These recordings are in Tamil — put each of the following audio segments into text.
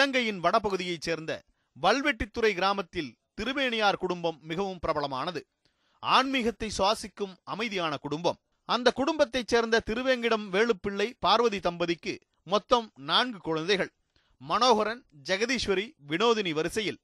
இலங்கையின் வடபகுதியைச் சேர்ந்த வல்வெட்டித்துறை கிராமத்தில் திருவேணியார் குடும்பம் மிகவும் பிரபலமானது. ஆன்மீகத்தை சுவாசிக்கும் அமைதியான குடும்பம். அந்த குடும்பத்தைச் சேர்ந்த திருவேங்கிடம் வேலுப்பிள்ளை பார்வதி தம்பதிக்கு மொத்தம் நான்கு குழந்தைகள். மனோகரன் ஜெகதீஸ்வரி வினோதினி வரிசையில்.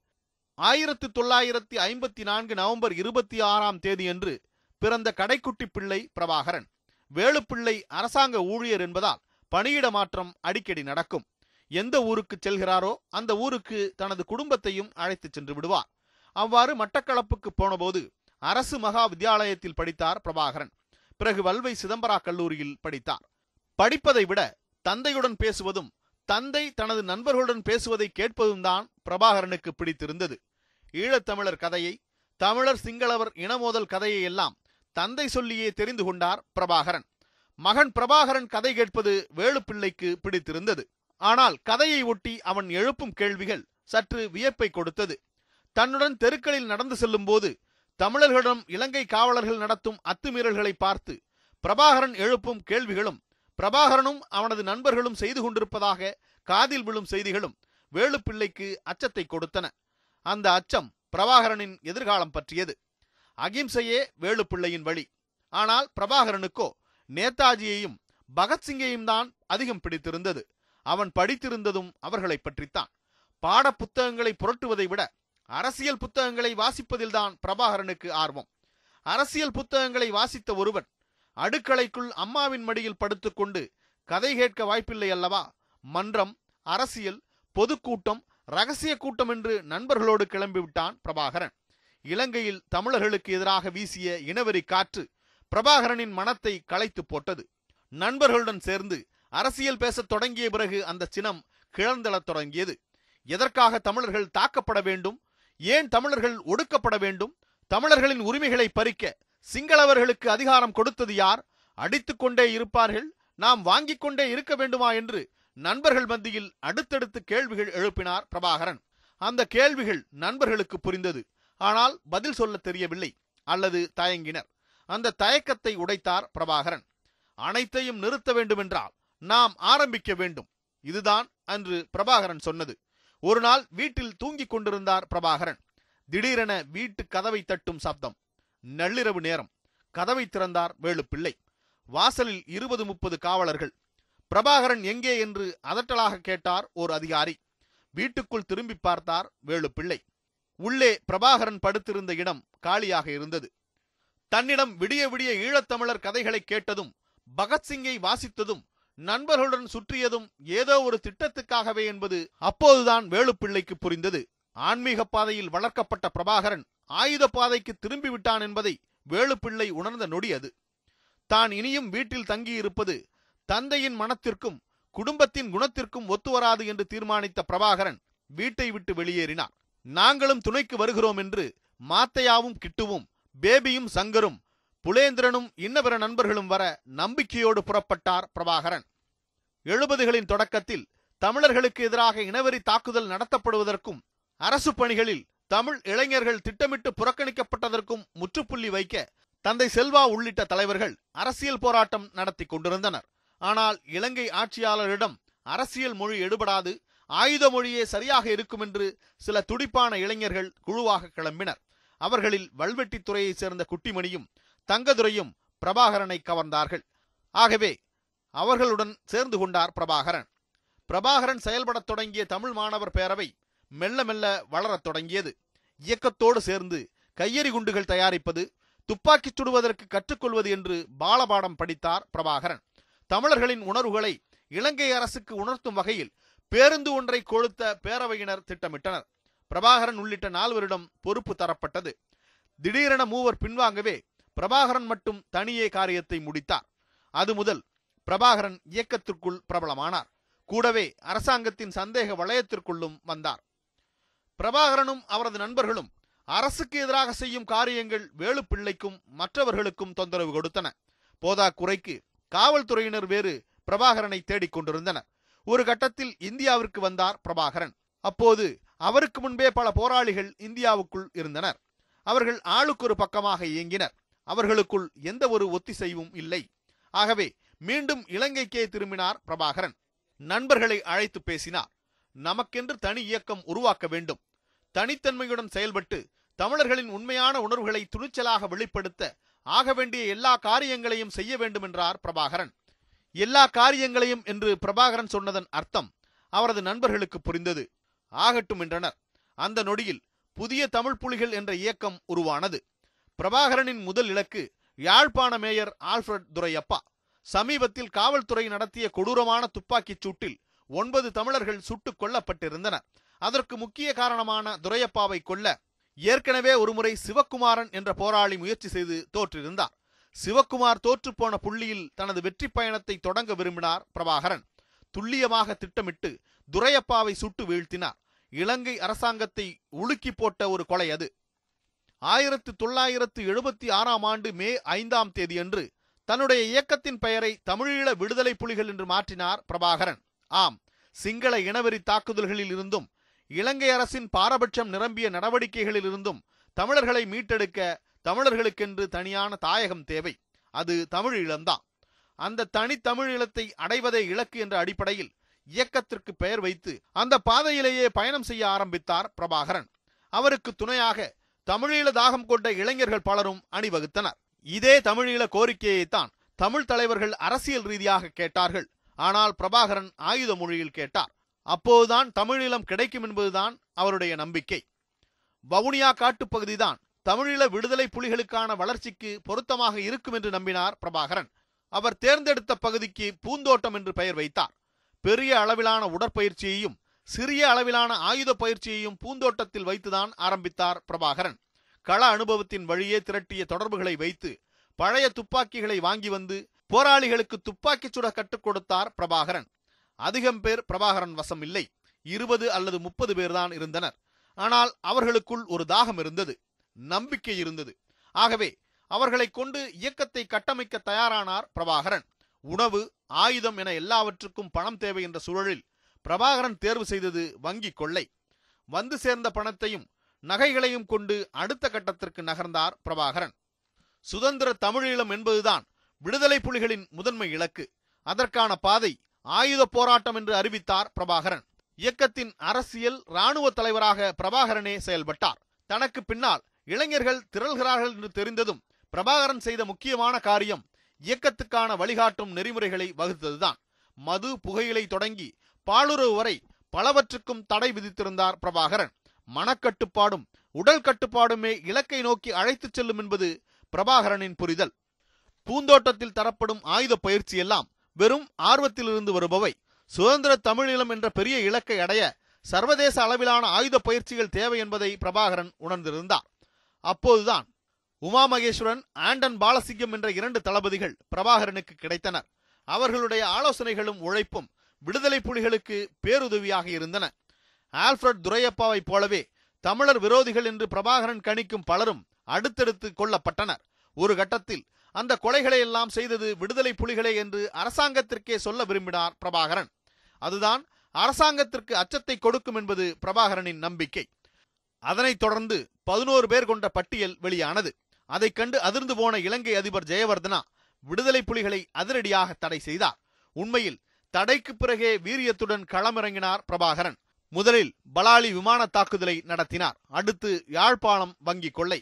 ஆயிரத்து தொள்ளாயிரத்தி ஐம்பத்தி நான்கு நவம்பர் இருபத்தி ஆறாம் தேதியன்று பிறந்த கடைக்குட்டி பிள்ளை பிரபாகரன். வேலுப்பிள்ளை அரசாங்க ஊழியர் என்பதால் பணியிட மாற்றம் அடிக்கடி நடக்கும். எந்த ஊருக்கு செல்கிறாரோ அந்த ஊருக்கு தனது குடும்பத்தையும் அழைத்துச் சென்று விடுவார். அவ்வாறு மட்டக்களப்புக்கு போனபோது அரசு மகா வித்யாலயத்தில் படித்தார் பிரபாகரன். பிறகு வல்வை சிதம்பரா கல்லூரியில் படித்தார். படிப்பதை விட தந்தையுடன் பேசுவதும் தந்தை தனது நண்பர்களுடன் பேசுவதை கேட்பதும் தான் பிரபாகரனுக்கு பிடித்திருந்தது. ஈழத்தமிழர் கதையை தமிழர் சிங்களவர் இனமோதல் கதையை எல்லாம் தந்தை சொல்லியே தெரிந்து கொண்டார் பிரபாகரன். மகன் பிரபாகரன் கதை கேட்பது வேலுப்பிள்ளைக்கு பிடித்திருந்தது. ஆனால் கதையை ஒட்டி அவன் எழுப்பும் கேள்விகள் சற்று வியப்பை கொடுத்தது. தன்னுடன் தெருக்களில் நடந்து செல்லும் போது தமிழர்களிடம் இலங்கை காவலர்கள் நடத்தும் அத்துமீறல்களை பார்த்து பிரபாகரன் எழுப்பும் கேள்விகளும் பிரபாகரனும் அவனது நண்பர்களும் செய்து கொண்டிருப்பதாக காதில் விழும் செய்திகளும் வேலுப்பிள்ளைக்கு அச்சத்தை கொடுத்தன. அந்த அச்சம் பிரபாகரனின் எதிர்காலம் பற்றியது. அகிம்சையே வேலுப்பிள்ளையின் வழி. ஆனால் பிரபாகரனுக்கோ நேதாஜியையும் பகத்சிங்கையும் தான் அதிகம் பிடித்திருந்தது. அவன் படித்திருந்ததும் அவர்களை பற்றித்தான். பாட புத்தகங்களை புரட்டுவதை விட அரசியல் புத்தகங்களை வாசிப்பதில்தான் பிரபாகரனுக்கு ஆர்வம். அரசியல் புத்தகங்களை வாசித்த ஒருவன் அடுக்களைக்குள் அம்மாவின் மடியில் படுத்துக்கொண்டு கதை கேட்க வாய்ப்பில்லை அல்லவா? மன்றம் அரசியல் பொதுக்கூட்டம் ரகசிய கூட்டம் என்று நண்பர்களோடு கிளம்பிவிட்டான் பிரபாகரன். இலங்கையில் தமிழர்களுக்கு எதிராக வீசிய இனவெறி காற்று பிரபாகரனின் மனத்தை களைத்து போட்டது. நண்பர்களுடன் சேர்ந்து அரசியல் பேசத் தொடங்கிய பிறகு அந்த சினம் கிளர்ந்தெழத் தொடங்கியது. எதற்காக தமிழர்கள் தாக்கப்பட வேண்டும்? ஏன் தமிழர்கள் ஒடுக்கப்பட வேண்டும்? தமிழர்களின் உரிமைகளை பறிக்க சிங்களவர்களுக்கு அதிகாரம் கொடுத்தது யார்? அடித்துக்கொண்டே இருப்பார்கள்? நாம் வாங்கிக் கொண்டே இருக்க வேண்டுமா என்று நண்பர்கள் மத்தியில் அடுத்தடுத்து கேள்விகள் எழுப்பினார் பிரபாகரன். அந்த கேள்விகள் நண்பர்களுக்கு புரிந்தது. ஆனால் பதில் சொல்ல தெரியவில்லை. அல்லது தயங்கினர். அந்த தயக்கத்தை உடைத்தார் பிரபாகரன். அனைத்தையும் நிறுத்த வேண்டுமென்றால் நாம் ஆரம்பிக்க வேண்டும். இதுதான் அன்று பிரபாகரன் சொன்னது. ஒரு நாள் வீட்டில் தூங்கிக் கொண்டிருந்தார் பிரபாகரன். திடீரென வீட்டு கதவை தட்டும் சப்தம். நள்ளிரவு நேரம். கதவை திறந்தார் வேலுப்பிள்ளை. வாசலில் இருபது முப்பது காவலர்கள். பிரபாகரன் எங்கே என்று அதட்டலாக கேட்டார் ஓர் அதிகாரி. வீட்டுக்குள் திரும்பி பார்த்தார் வேலுப்பிள்ளை. உள்ளே பிரபாகரன் படுத்திருந்த இடம் காலியாக இருந்தது. தன்னிடம் விடிய விடிய ஈழத்தமிழர் கதைகளை கேட்டதும் பகத்சிங்கை வாசித்ததும் நண்பர்களுடன் சுற்றியதும் ஏதோ ஒரு திட்டத்துக்காகவே என்பது அப்போதுதான் வேலுப்பிள்ளைக்கு புரிந்தது. ஆன்மீக பாதையில் வளர்க்கப்பட்ட பிரபாகரன் ஆயுத பாதைக்கு திரும்பி விட்டான் என்பதை வேலுப்பிள்ளை உணர்ந்த நொடி அது. தான் இனியும் வீட்டில் தங்கியிருப்பது தந்தையின் மனத்திற்கும் குடும்பத்தின் குணத்திற்கும் ஒத்துவராது என்று தீர்மானித்த பிரபாகரன் வீட்டை விட்டு வெளியேறினார். நாங்களும் துணைக்கு வருகிறோம் என்று மாத்தையாவும் கிட்டுவும் பேபியும் சங்கரும் புலேந்திரனும் இன்னபிற நண்பர்களும் வர நம்பிக்கையோடு புறப்பட்டார் பிரபாகரன். எழுபதுகளின் தொடக்கத்தில் தமிழர்களுக்கு எதிராக இனவெறி தாக்குதல் நடத்தப்படுவதற்கும் அரசு பணிகளில் தமிழ் இளைஞர்கள் திட்டமிட்டு புறக்கணிக்கப்பட்டதற்கும் முற்றுப்புள்ளி வைக்க தந்தை செல்வா உள்ளிட்ட தலைவர்கள் அரசியல் போராட்டம் நடத்தி கொண்டிருந்தனர். ஆனால் இலங்கை ஆட்சியாளரிடம் அரசியல் மொழி எடுபடாது ஆயுத மொழியே சரியாக இருக்கும் என்று சில துடிப்பான இளைஞர்கள் குழுவாக கிளம்பினர். அவர்களில் வல்வெட்டித்துறையைச் சேர்ந்த குட்டிமணியும் தங்கதுரையும் பிரபாகரனை கவர்ந்தார்கள். ஆகவே அவர்களுடன் சேர்ந்து கொண்டார் பிரபாகரன். பிரபாகரன் செயல்படத் தொடங்கிய தமிழ் மாணவர் பேரவை மெல்ல மெல்ல வளரத் தொடங்கியது. இயக்கத்தோடு சேர்ந்து கையெறி குண்டுகள் தயாரிப்பது துப்பாக்கிச் சுடுவதற்கு கற்றுக்கொள்வது என்று பாலபாடம் படித்தார் பிரபாகரன். தமிழர்களின் உணர்வுகளை இலங்கை அரசுக்கு உணர்த்தும் வகையில் பேருந்து ஒன்றை கொளுத்த பேரவையினர் திட்டமிட்டனர். பிரபாகரன் உள்ளிட்ட நால்வரிடம் பொறுப்பு தரப்பட்டது. திடீரென மூவர் பின்வாங்கவே பிரபாகரன் மட்டும் தனியே காரியத்தை முடித்தார். அது முதல் பிரபாகரன் இயக்கத்திற்குள் பிரபலமானார். கூடவே அரசாங்கத்தின் சந்தேக வளையத்திற்குள்ளும் வந்தார். பிரபாகரனும் அவரது நண்பர்களும் அரசுக்கு எதிராக செய்யும் காரியங்கள் வேலுப்பிள்ளைக்கும் மற்றவர்களுக்கும் தொந்தரவு கொடுத்தன. போதா குறைக்கு காவல்துறையினர் வேறு பிரபாகரனை தேடிக் கொண்டிருந்தனர். ஒரு கட்டத்தில் இந்தியாவிற்கு வந்தார் பிரபாகரன். அப்போது அவருக்கு முன்பே பல போராளிகள் இந்தியாவுக்குள் இருந்தனர். அவர்கள் ஆளுக்கு ஒரு பக்கமாக இயங்கினர். அவர்களுக்குள் எந்த ஒரு ஒத்திசைவும் இல்லை. ஆகவே மீண்டும் இலங்கைக்கே திரும்பினார் பிரபாகரன். நண்பர்களை அழைத்து பேசினார். நமக்கென்று தனி இயக்கம் உருவாக்க வேண்டும். தனித்தன்மையுடன் செயல்பட்டு தமிழர்களின் உண்மையான உணர்வுகளை துணிச்சலாக வெளிப்படுத்த ஆக வேண்டிய எல்லா காரியங்களையும் செய்ய வேண்டும் என்றார் பிரபாகரன். எல்லா காரியங்களையும் என்று பிரபாகரன் சொன்னதன் அர்த்தம் அவரது நண்பர்களுக்கு புரிந்தது. ஆகட்டும் என்றனர். அந்த நொடியில் புதிய தமிழ் புலிகள் என்ற இயக்கம் உருவானது. பிரபாகரனின் முதல் இலக்கு யாழ்ப்பாண மேயர் ஆல்ஃபிரட் துரையப்பா. சமீபத்தில் காவல்துறை நடத்திய கொடூரமான துப்பாக்கிச் சூட்டில் ஒன்பது தமிழர்கள் சுட்டுக் கொல்லப்பட்டிருந்தனர். அதற்கு முக்கிய காரணமான துரையப்பாவை கொல்ல ஏற்கனவே ஒருமுறை சிவக்குமாரன் என்ற போராளி முயற்சி செய்து தோற்றிருந்தார். சிவக்குமார் தோற்றுப்போன புள்ளியில் தனது வெற்றி பயணத்தை தொடங்க விரும்பினார் பிரபாகரன். துல்லியமாக திட்டமிட்டு துரையப்பாவை சுட்டு வீழ்த்தினார். இலங்கை அரசாங்கத்தை உலுக்கி போட்ட ஒரு கொலை அது. ஆயிரத்து தொள்ளாயிரத்து எழுபத்தி ஆறாம் ஆண்டு மே ஐந்தாம் தேதியன்று தன்னுடைய இயக்கத்தின் பெயரை தமிழீழ விடுதலை புலிகள் என்று மாற்றினார் பிரபாகரன். ஆம் சிங்கள இனவெறி தாக்குதல்களில் இருந்தும் இலங்கை அரசின் பாரபட்சம் நிரம்பிய நடவடிக்கைகளில் இருந்தும் தமிழர்களை மீட்டெடுக்க தமிழர்களுக்கென்று தனியான தாயகம் தேவை. அது தமிழீழம்தான் அந்த தனித்தமிழீழத்தை அடைவதே இலக்கு என்ற அடிப்படையில் இயக்கத்திற்கு பெயர் வைத்து அந்த பாதையிலேயே பயணம் செய்ய ஆரம்பித்தார் பிரபாகரன். அவருக்கு துணையாக தமிழீழ தாகம் கொண்ட இளைஞர்கள் பலரும் அணிவகுத்தனர். இதே தமிழீழ கோரிக்கையைத்தான் தமிழ் தலைவர்கள் அரசியல் ரீதியாக கேட்டார்கள். ஆனால் பிரபாகரன் ஆயுத மொழியில் கேட்டார். அப்போதுதான் தமிழீழம் கிடைக்கும் என்பதுதான் அவருடைய நம்பிக்கை. வவுனியா காட்டுப்பகுதிதான் தமிழீழ விடுதலை புலிகளுக்கான வளர்ச்சிக்கு பொருத்தமாக இருக்கும் என்று நம்பினார் பிரபாகரன். அவர் தேர்ந்தெடுத்த பகுதிக்கு பூந்தோட்டம் என்று பெயர் வைத்தார். பெரிய அளவிலான உடற்பயிற்சியையும் சிறிய அளவிலான ஆயுத பயிற்சியையும் பூந்தோட்டத்தில் வைத்துதான் ஆரம்பித்தார் பிரபாகரன். கள அனுபவத்தின் வழியே திரட்டிய தொடர்புகளை வைத்து பழைய துப்பாக்கிகளை வாங்கி வந்து போராளிகளுக்கு துப்பாக்கி சுட கற்றுக் கொடுத்தார் பிரபாகரன். அதிகம் பேர் பிரபாகரன் வசம் இல்லை. இருபது அல்லது முப்பது பேர்தான் இருந்தனர். ஆனால் அவர்களுக்குள் ஒரு தாகம் இருந்தது. நம்பிக்கை இருந்தது. ஆகவே அவர்களை கொண்டு இயக்கத்தை கட்டமைக்க தயாரானார் பிரபாகரன். உணவு ஆயுதம் என எல்லாவற்றுக்கும் பணம் தேவை என்ற சூழலில் பிரபாகரன் தேர்வு செய்தது வங்கி கொள்ளை. வந்து சேர்ந்த பணத்தையும் நகைகளையும் கொண்டு அடுத்த கட்டத்திற்கு நகர்ந்தார் பிரபாகரன். சுதந்திர தமிழீழம் என்பதுதான் விடுதலை புலிகளின் முதன்மை இலக்கு. அதற்கான பாதை ஆயுத போராட்டம் என்று அறிவித்தார் பிரபாகரன். இயக்கத்தின் அரசியல் இராணுவ தலைவராக பிரபாகரனே செயல்பட்டார். தனக்கு பின்னால் இளைஞர்கள் திரள்கிறார்கள் என்று தெரிந்ததும் பிரபாகரன் செய்த முக்கியமான காரியம் இயக்கத்துக்கான வழிகாட்டும் நெறிமுறைகளை வகுத்ததுதான். மது புகையிலை தொடங்கி பாலுறவு வரை பலவற்றுக்கும் தடை விதித்திருந்தார் பிரபாகரன். மனக்கட்டுப்பாடும் உடல் கட்டுப்பாடுமே இலக்கை நோக்கி அழைத்துச் செல்லும் என்பது பிரபாகரனின் புரிதல். பூந்தோட்டத்தில் தரப்படும் ஆயுத பயிற்சி எல்லாம் வெறும் ஆர்வத்திலிருந்து வருபவை. சுதந்திர தமிழீழம் என்ற பெரிய இலக்கை அடைய சர்வதேச அளவிலான ஆயுத பயிற்சிகள் தேவை என்பதை பிரபாகரன் உணர்ந்திருந்தார். அப்போதுதான் உமா மகேஸ்வரன் ஆண்டன் பாலசிங்கம் என்ற இரண்டு தளபதிகள் பிரபாகரனுக்கு கிடைத்தனர். அவர்களுடைய ஆலோசனைகளும் உழைப்பும் விடுதலை புலிகளுக்கு பேருதவியாக இருந்தன. ஆல்ஃபிரட் துரையப்பாவைப் போலவே தமிழர் விரோதிகள் என்று பிரபாகரன் கணிக்கும் பலரும் அடுத்தடுத்து கொல்லப்பட்டனர். ஒரு கட்டத்தில் அந்த கொலைகளை எல்லாம் செய்தது விடுதலை புலிகளே என்று அரசாங்கத்திற்கே சொல்ல விரும்பினார் பிரபாகரன். அதுதான் அரசாங்கத்திற்கு அச்சத்தை கொடுக்கும் என்பது பிரபாகரனின் நம்பிக்கை. அதனைத் தொடர்ந்து பதினோரு பேர் கொண்ட பட்டியல் வெளியானது. அதைக் கண்டு அதிர்ந்து போன இலங்கை அதிபர் ஜெயவர்தனா விடுதலை புலிகளை அதிரடியாக தடை செய்தார். உண்மையில் தடைக்கு பிறகே வீரியத்துடன் களமிறங்கினார் பிரபாகரன். முதலில் பலாலி விமான தாக்குதலை நடத்தினார். அடுத்து யாழ்ப்பாணம் வங்கி கொள்ளை.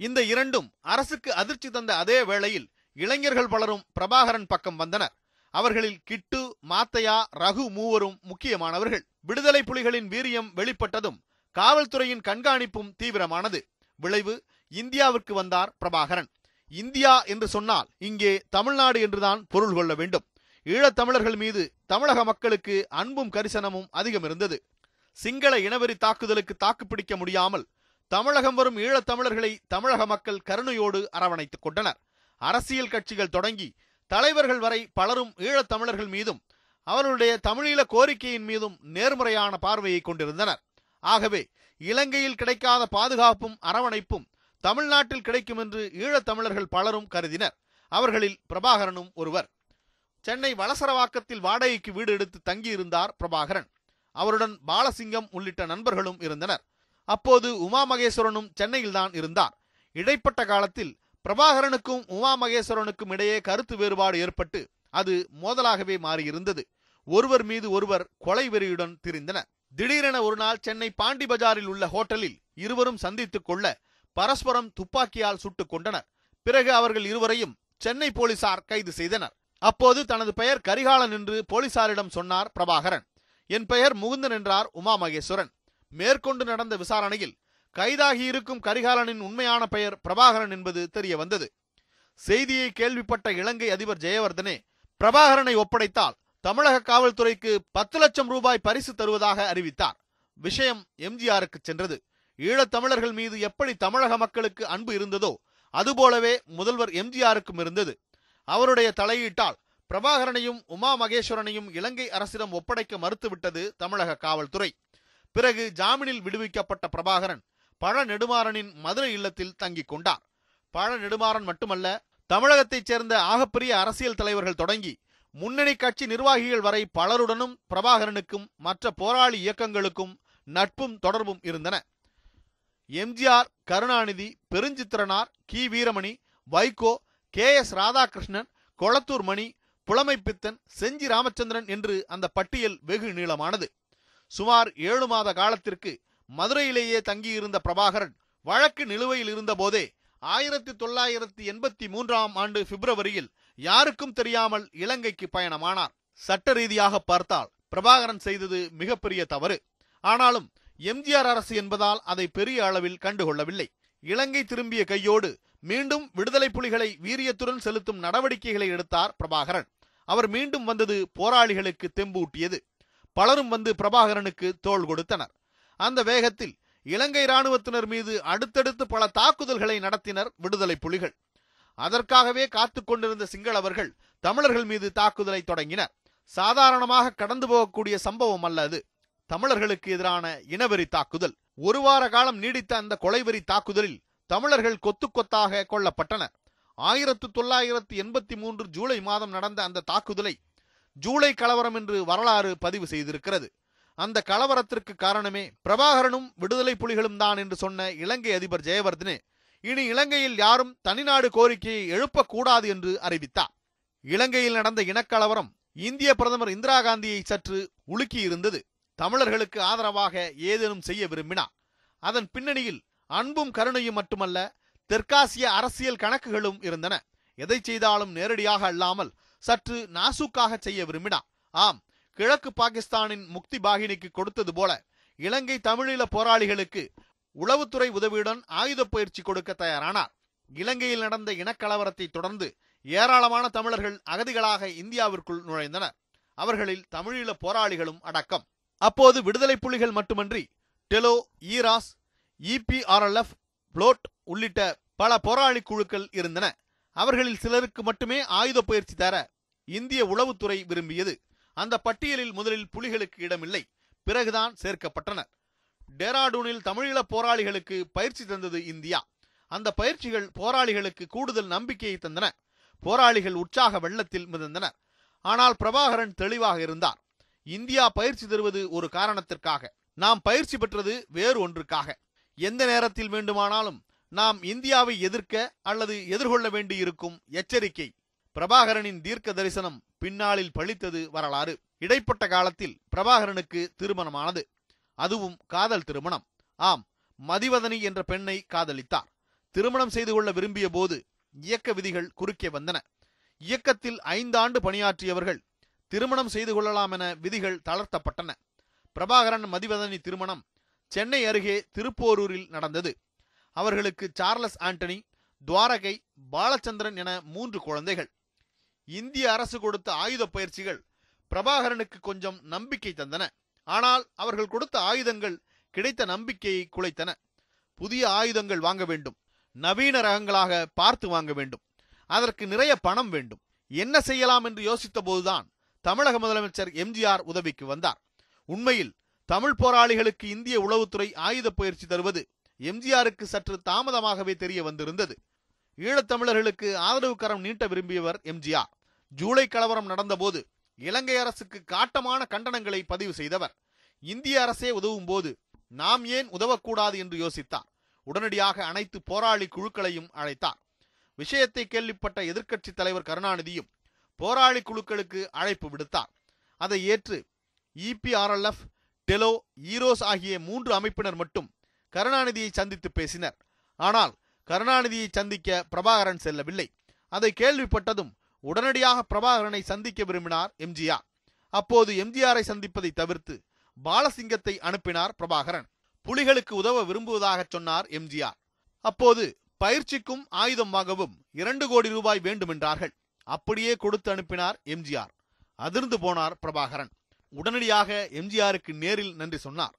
இந்த இரண்டும் அரசுக்கு அதிர்ச்சி தந்த அதே வேளையில் இளைஞர்கள் பலரும் பிரபாகரன் பக்கம் வந்தனர். அவர்களில் கிட்டு மாத்தையா ரகு மூவரும் முக்கியமானவர்கள். விடுதலை புலிகளின் வீரியம் வெளிப்பட்டதும் காவல்துறையின் கண்காணிப்பும் தீவிரமானது. விளைவு இந்தியாவிற்கு வந்தார் பிரபாகரன். இந்தியா என்று சொன்னால் இங்கே தமிழ்நாடு என்றுதான் பொருள் கொள்ள வேண்டும். ஈழத்தமிழர்கள் மீது தமிழக மக்களுக்கு அன்பும் கரிசனமும் அதிகம் இருந்தது சிங்கள இனவெறி தாக்குதலுக்கு தாக்குப்பிடிக்க முடியாமல் தமிழகம் வரும் ஈழத்தமிழர்களை தமிழக மக்கள் கருணையோடு அரவணைத்துக் கொண்டனர். அரசியல் கட்சிகள் தொடங்கி தலைவர்கள் வரை பலரும் ஈழத்தமிழர்கள் மீதும் அவர்களுடைய தமிழீழ கோரிக்கையின் மீதும் நேர்முறையான பார்வையை கொண்டிருந்தனர். ஆகவே இலங்கையில் கிடைக்காத பாதுகாப்பும் அரவணைப்பும் தமிழ்நாட்டில் கிடைக்கும் என்று ஈழத்தமிழர்கள் பலரும் கருதினர். அவர்களில் பிரபாகரனும் ஒருவர். சென்னை வளசரவாக்கத்தில் வாடகைக்கு வீடு எடுத்து தங்கியிருந்தார் பிரபாகரன். அவருடன் பாலசிங்கம் உள்ளிட்ட நண்பர்களும் இருந்தனர். அப்போது உமா மகேஸ்வரனும் சென்னையில்தான் இருந்தார். இடைப்பட்ட காலத்தில் பிரபாகரனுக்கும் உமா மகேஸ்வரனுக்கும் இடையே கருத்து வேறுபாடு ஏற்பட்டு அது மோதலாகவே மாறியிருந்தது. ஒருவர் மீது ஒருவர் கொலை வெறியுடன் திரிந்தனர். திடீரென ஒரு நாள் சென்னை பாண்டி பஜாரில் உள்ள ஹோட்டலில் இருவரும் சந்தித்துக் கொள்ள பரஸ்பரம் துப்பாக்கியால் சுட்டுக் கொண்டனர். பிறகு அவர்கள் இருவரையும் சென்னை போலீசார் கைது செய்தனர். அப்போது தனது பெயர் கரிகாலன் என்று போலீசாரிடம் சொன்னார் பிரபாகரன். என் பெயர் முகுந்தன் என்றார் உமா மகேஸ்வரன் மேற்கொண்டு நடந்த விசாரணையில் கைதாகி இருக்கும் கரிகாலனின் உண்மையான பெயர் பிரபாகரன் என்பது தெரிய வந்தது செய்தியை கேள்விப்பட்ட இலங்கை அதிபர் ஜெயவர்தனே பிரபாகரனை ஒப்படைத்தால் தமிழக காவல்துறைக்கு பத்து லட்சம் ரூபாய் பரிசு தருவதாக அறிவித்தார். விஷயம் எம்ஜிஆருக்கு சென்றது. ஈழத் தமிழர்கள் மீது எப்படி தமிழக மக்களுக்கு அன்பு இருந்ததோ அதுபோலவே முதல்வர் எம்ஜிஆருக்கும் இருந்தது. அவருடைய தலையீட்டால் பிரபாகரனையும் உமா மகேஸ்வரனையும் இலங்கை அரசிடம் ஒப்படைக்க மறுத்துவிட்டது தமிழக காவல்துறை. பிறகு ஜாமீனில் விடுவிக்கப்பட்ட பிரபாகரன் பழ நெடுமாறனின் மதுரை இல்லத்தில் தங்கிக் கொண்டார். பழ நெடுமாறன் மட்டுமல்ல தமிழகத்தைச் சேர்ந்த ஆகப்பெரிய அரசியல் தலைவர்கள் தொடங்கி முன்னணி கட்சி நிர்வாகிகள் வரை பலருடனும் பிரபாகரனுக்கும் மற்ற போராளி இயக்கங்களுக்கும் நட்பும் தொடர்பும் இருந்தன. MGR Karunanidhi Perunchithiranar K Veeramani Vaiko K S Radhakrishnan Kolathur Mani Pulamaipithan செஞ்சி ராமச்சந்திரன் என்று அந்த பட்டியல் வெகு நீளமானது. சுமார் ஏழு மாத காலத்திற்கு மதுரையிலேயே தங்கியிருந்த பிரபாகரன் வழக்கு நிலுவையில் இருந்தபோதே ஆயிரத்தி தொள்ளாயிரத்தி எண்பத்தி மூன்றாம் ஆண்டு பிப்ரவரியில் யாருக்கும் தெரியாமல் இலங்கைக்கு பயணமானார். சட்ட ரீதியாக பார்த்தால் பிரபாகரன் செய்தது மிகப்பெரிய தவறு. ஆனாலும் எம்ஜிஆர் அரசு என்பதால் அதை பெரிய அளவில் கண்டுகொள்ளவில்லை. இலங்கை திரும்பிய கையோடு மீண்டும் விடுதலை புலிகளை வீரியத்துடன் செலுத்தும் நடவடிக்கைகளை எடுத்தார் பிரபாகரன். அவர் மீண்டும் வந்தது போராளிகளுக்கு தெம்பூட்டியது. பலரும் வந்து பிரபாகரனுக்கு தோள் கொடுத்தனர். அந்த வேகத்தில் இலங்கை இராணுவத்தினர் மீது அடுத்தடுத்து பல தாக்குதல்களை நடத்தினர் விடுதலை புலிகள். அதற்காகவே காத்து கொண்டிருந்த சிங்களவர்கள் தமிழர்கள் மீது தாக்குதலை தொடங்கினர். சாதாரணமாக கடந்து போகக்கூடிய சம்பவம் அல்ல அது. தமிழர்களுக்கு எதிரான இனவெறி தாக்குதல். ஒரு வார காலம் நீடித்த அந்த கொலைவெறி தாக்குதலில் தமிழர்கள் கொத்து கொத்தாக கொல்லப்பட்டனர் ஆயிரத்து தொள்ளாயிரத்து எண்பத்தி மூன்று ஜூலை மாதம் நடந்த அந்த தாக்குதலை ஜூலை கலவரம் என்று வரலாறு பதிவு செய்திருக்கிறது. அந்த கலவரத்திற்கு காரணமே பிரபாகரனும் விடுதலை புலிகளும் தான் என்று சொன்ன இலங்கை அதிபர் ஜெயவர்தனே. இனி இலங்கையில் யாரும் தனிநாடு கோரிக்கையை எழுப்பக்கூடாது என்று அறிவித்தார். இலங்கையில் நடந்த இனக்கலவரம் இந்திய பிரதமர் இந்திரா காந்தியை சற்று உலுக்கியிருந்தது. தமிழர்களுக்கு ஆதரவாக ஏதேனும் செய்ய விரும்பினார் அதன் பின்னணியில் அன்பும் கருணையும் மட்டுமல்ல தெற்காசிய அரசியல் கணக்குகளும் இருந்தன. எதை செய்தாலும் நேரடியாக அல்லாமல் சற்று நாசுக்காக செய்ய விரும்பினார் ஆம் கிழக்கு பாகிஸ்தானின் முக்தி பாகினிக்கு கொடுத்தது போல இலங்கை தமிழீழ போராளிகளுக்கு உளவுத்துறை உதவியுடன் ஆயுத பயிற்சி கொடுக்க தயாரானார். இலங்கையில் நடந்த இனக்கலவரத்தை தொடர்ந்து ஏராளமான தமிழர்கள் அகதிகளாக இந்தியாவிற்குள் நுழைந்தனர். அவர்களில் தமிழீழ போராளிகளும் அடக்கம். அப்போது விடுதலை புலிகள் மட்டுமன்றி டெலோ ஈராஸ் இபிஆர்எல்எஃப் புளோட் உள்ளிட்ட பல போராளி குழுக்கள் இருந்தன. அவர்களில் சிலருக்கு மட்டுமே ஆயுத பயிற்சி தர இந்திய உளவுத்துறை விரும்பியது. அந்த பட்டியலில் முதலில் புலிகளுக்கு இடமில்லை பிறகுதான் சேர்க்கப்பட்டனர். டேராடூனில் தமிழீழ போராளிகளுக்கு பயிற்சி தந்தது இந்தியா. அந்த பயிற்சிகள் போராளிகளுக்கு கூடுதல் நம்பிக்கையை தந்தன. போராளிகள் உற்சாக வெள்ளத்தில் மிதந்தனர். ஆனால் பிரபாகரன் தெளிவாக இருந்தார். இந்தியா பயிற்சி தருவது ஒரு காரணத்திற்காக. நாம் பயிற்சி பெற்றது வேறு ஒன்றுக்காக. எந்த நேரத்தில் வேண்டுமானாலும் நாம் இந்தியாவை எதிர்க்க அல்லது எதிர்கொள்ள வேண்டியிருக்கும் எச்சரிக்கை. பிரபாகரனின் தீர்க்க தரிசனம் பின்னாளில் பழித்தது வரலாறு. இடைப்பட்ட காலத்தில் பிரபாகரனுக்கு திருமணமானது. அதுவும் காதல் திருமணம். ஆம் மதிவதனி என்ற பெண்ணை காதலித்தார். திருமணம் செய்து கொள்ள விரும்பிய போது இயக்க விதிகள் குறுக்கே வந்தன. இயக்கத்தில் ஐந்தாண்டு பணியாற்றியவர்கள் திருமணம் செய்து கொள்ளலாம் என விதிகள் தளர்த்தப்பட்டன. பிரபாகரன் மதிவதனி திருமணம் சென்னை அருகே திருப்போரூரில் நடந்தது. அவர்களுக்கு சார்லஸ் ஆண்டனி துவாரகை பாலச்சந்திரன் என மூன்று குழந்தைகள். இந்திய அரசு கொடுத்த ஆயுத பயிற்சிகள் பிரபாகரனுக்கு கொஞ்சம் நம்பிக்கை தந்தன. ஆனால் அவர்கள் கொடுத்த ஆயுதங்கள் கிடைத்த நம்பிக்கையை குலைத்தன. புதிய ஆயுதங்கள் வாங்க வேண்டும். நவீன ரகங்களாக பார்த்து வாங்க வேண்டும். அதற்கு நிறைய பணம் வேண்டும். என்ன செய்யலாம் என்று யோசித்த போதுதான் தமிழக முதலமைச்சர் எம்ஜிஆர் உதவிக்கு வந்தார். உண்மையில் தமிழ் போராளிகளுக்கு இந்திய உளவுத்துறை ஆயுத பயிற்சி தருவது எம்ஜிஆருக்கு சற்று தாமதமாகவே தெரிய வந்திருந்தது. ஈழத்தமிழர்களுக்கு ஆதரவு கரம் நீட்ட விரும்பியவர் எம்ஜிஆர். ஜூலை கலவரம் நடந்தபோது இலங்கை அரசுக்கு காட்டமான கண்டனங்களை பதிவு செய்தவர். இந்திய அரசே உதவும் போது நாம் ஏன் உதவக்கூடாது என்று யோசித்தார். உடனடியாக அனைத்து போராளி குழுக்களையும் அழைத்தார். விஷயத்தை கேள்விப்பட்ட எதிர்க்கட்சி தலைவர் கருணாநிதியும் போராளி குழுக்களுக்கு அழைப்பு விடுத்தார். அதை ஏற்று இபிஆர்எல்எஃப் டெலோ ஈரோஸ் ஆகிய மூன்று அமைப்பினர் மட்டும் கருணாநிதியை சந்தித்து பேசினர். ஆனால் கருணாநிதியை சந்திக்க பிரபாகரன் செல்லவில்லை. அதை கேள்விப்பட்டதும் உடனடியாக பிரபாகரனை சந்திக்க விரும்பினார் எம்ஜிஆர் அப்போது எம்ஜிஆரை சந்திப்பதை தவிர்த்து பாலசிங்கத்தை அனுப்பினார் பிரபாகரன். புலிகளுக்கு உதவ விரும்புவதாக சொன்னார் எம்ஜிஆர் அப்போது பயிற்சிக்கும் ஆயுதம் வாங்கவும் இரண்டு கோடி ரூபாய் வேண்டுமென்றார்கள். அப்படியே கொடுத்து அனுப்பினார் எம்ஜிஆர். அதிர்ந்து போனார் பிரபாகரன். உடனடியாக எம்ஜிஆருக்கு நேரில் நன்றி சொன்னார்.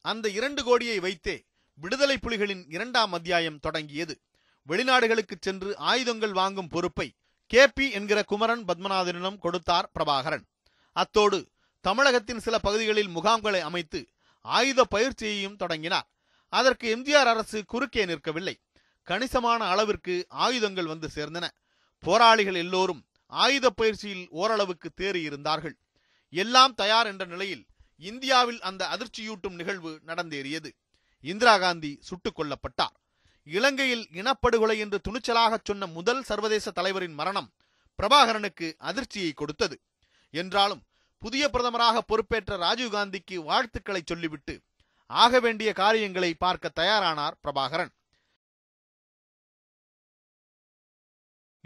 அந்த இரண்டு கோடியை வைத்தே விடுதலை புலிகளின் இரண்டாம் அத்தியாயம் தொடங்கியது. வெளிநாடுகளுக்கு சென்று ஆயுதங்கள் வாங்கும் பொறுப்பை கே பி என்கிற குமரன் பத்மநாதனிடம் கொடுத்தார் பிரபாகரன். அத்தோடு தமிழகத்தின் சில பகுதிகளில் முகாம்களை அமைத்து ஆயுத பயிற்சியையும் தொடங்கினார். அதற்கு எம்ஜிஆர் அரசு குறுக்கே நிற்கவில்லை. கணிசமான அளவிற்கு ஆயுதங்கள் வந்து சேர்ந்தன. போராளிகள் எல்லோரும் ஆயுத பயிற்சியில் ஓரளவுக்கு தேறியிருந்தார்கள் எல்லாம் தயார் என்ற நிலையில் இந்தியாவில் அந்த அதிர்ச்சியூட்டும் நிகழ்வு நடந்தேறியது. இந்திரா காந்தி சுட்டுக் கொல்லப்பட்டார். இலங்கையில் இனப்படுகொலை என்று துணிச்சலாகச் சொன்ன முதல் சர்வதேச தலைவரின் மரணம் பிரபாகரனுக்கு அதிர்ச்சியை கொடுத்தது. என்றாலும் புதிய பிரதமராக பொறுப்பேற்ற ராஜீவ்காந்திக்கு வாழ்த்துக்களை சொல்லிவிட்டு ஆக வேண்டிய காரியங்களை பார்க்க தயாரானார் பிரபாகரன்.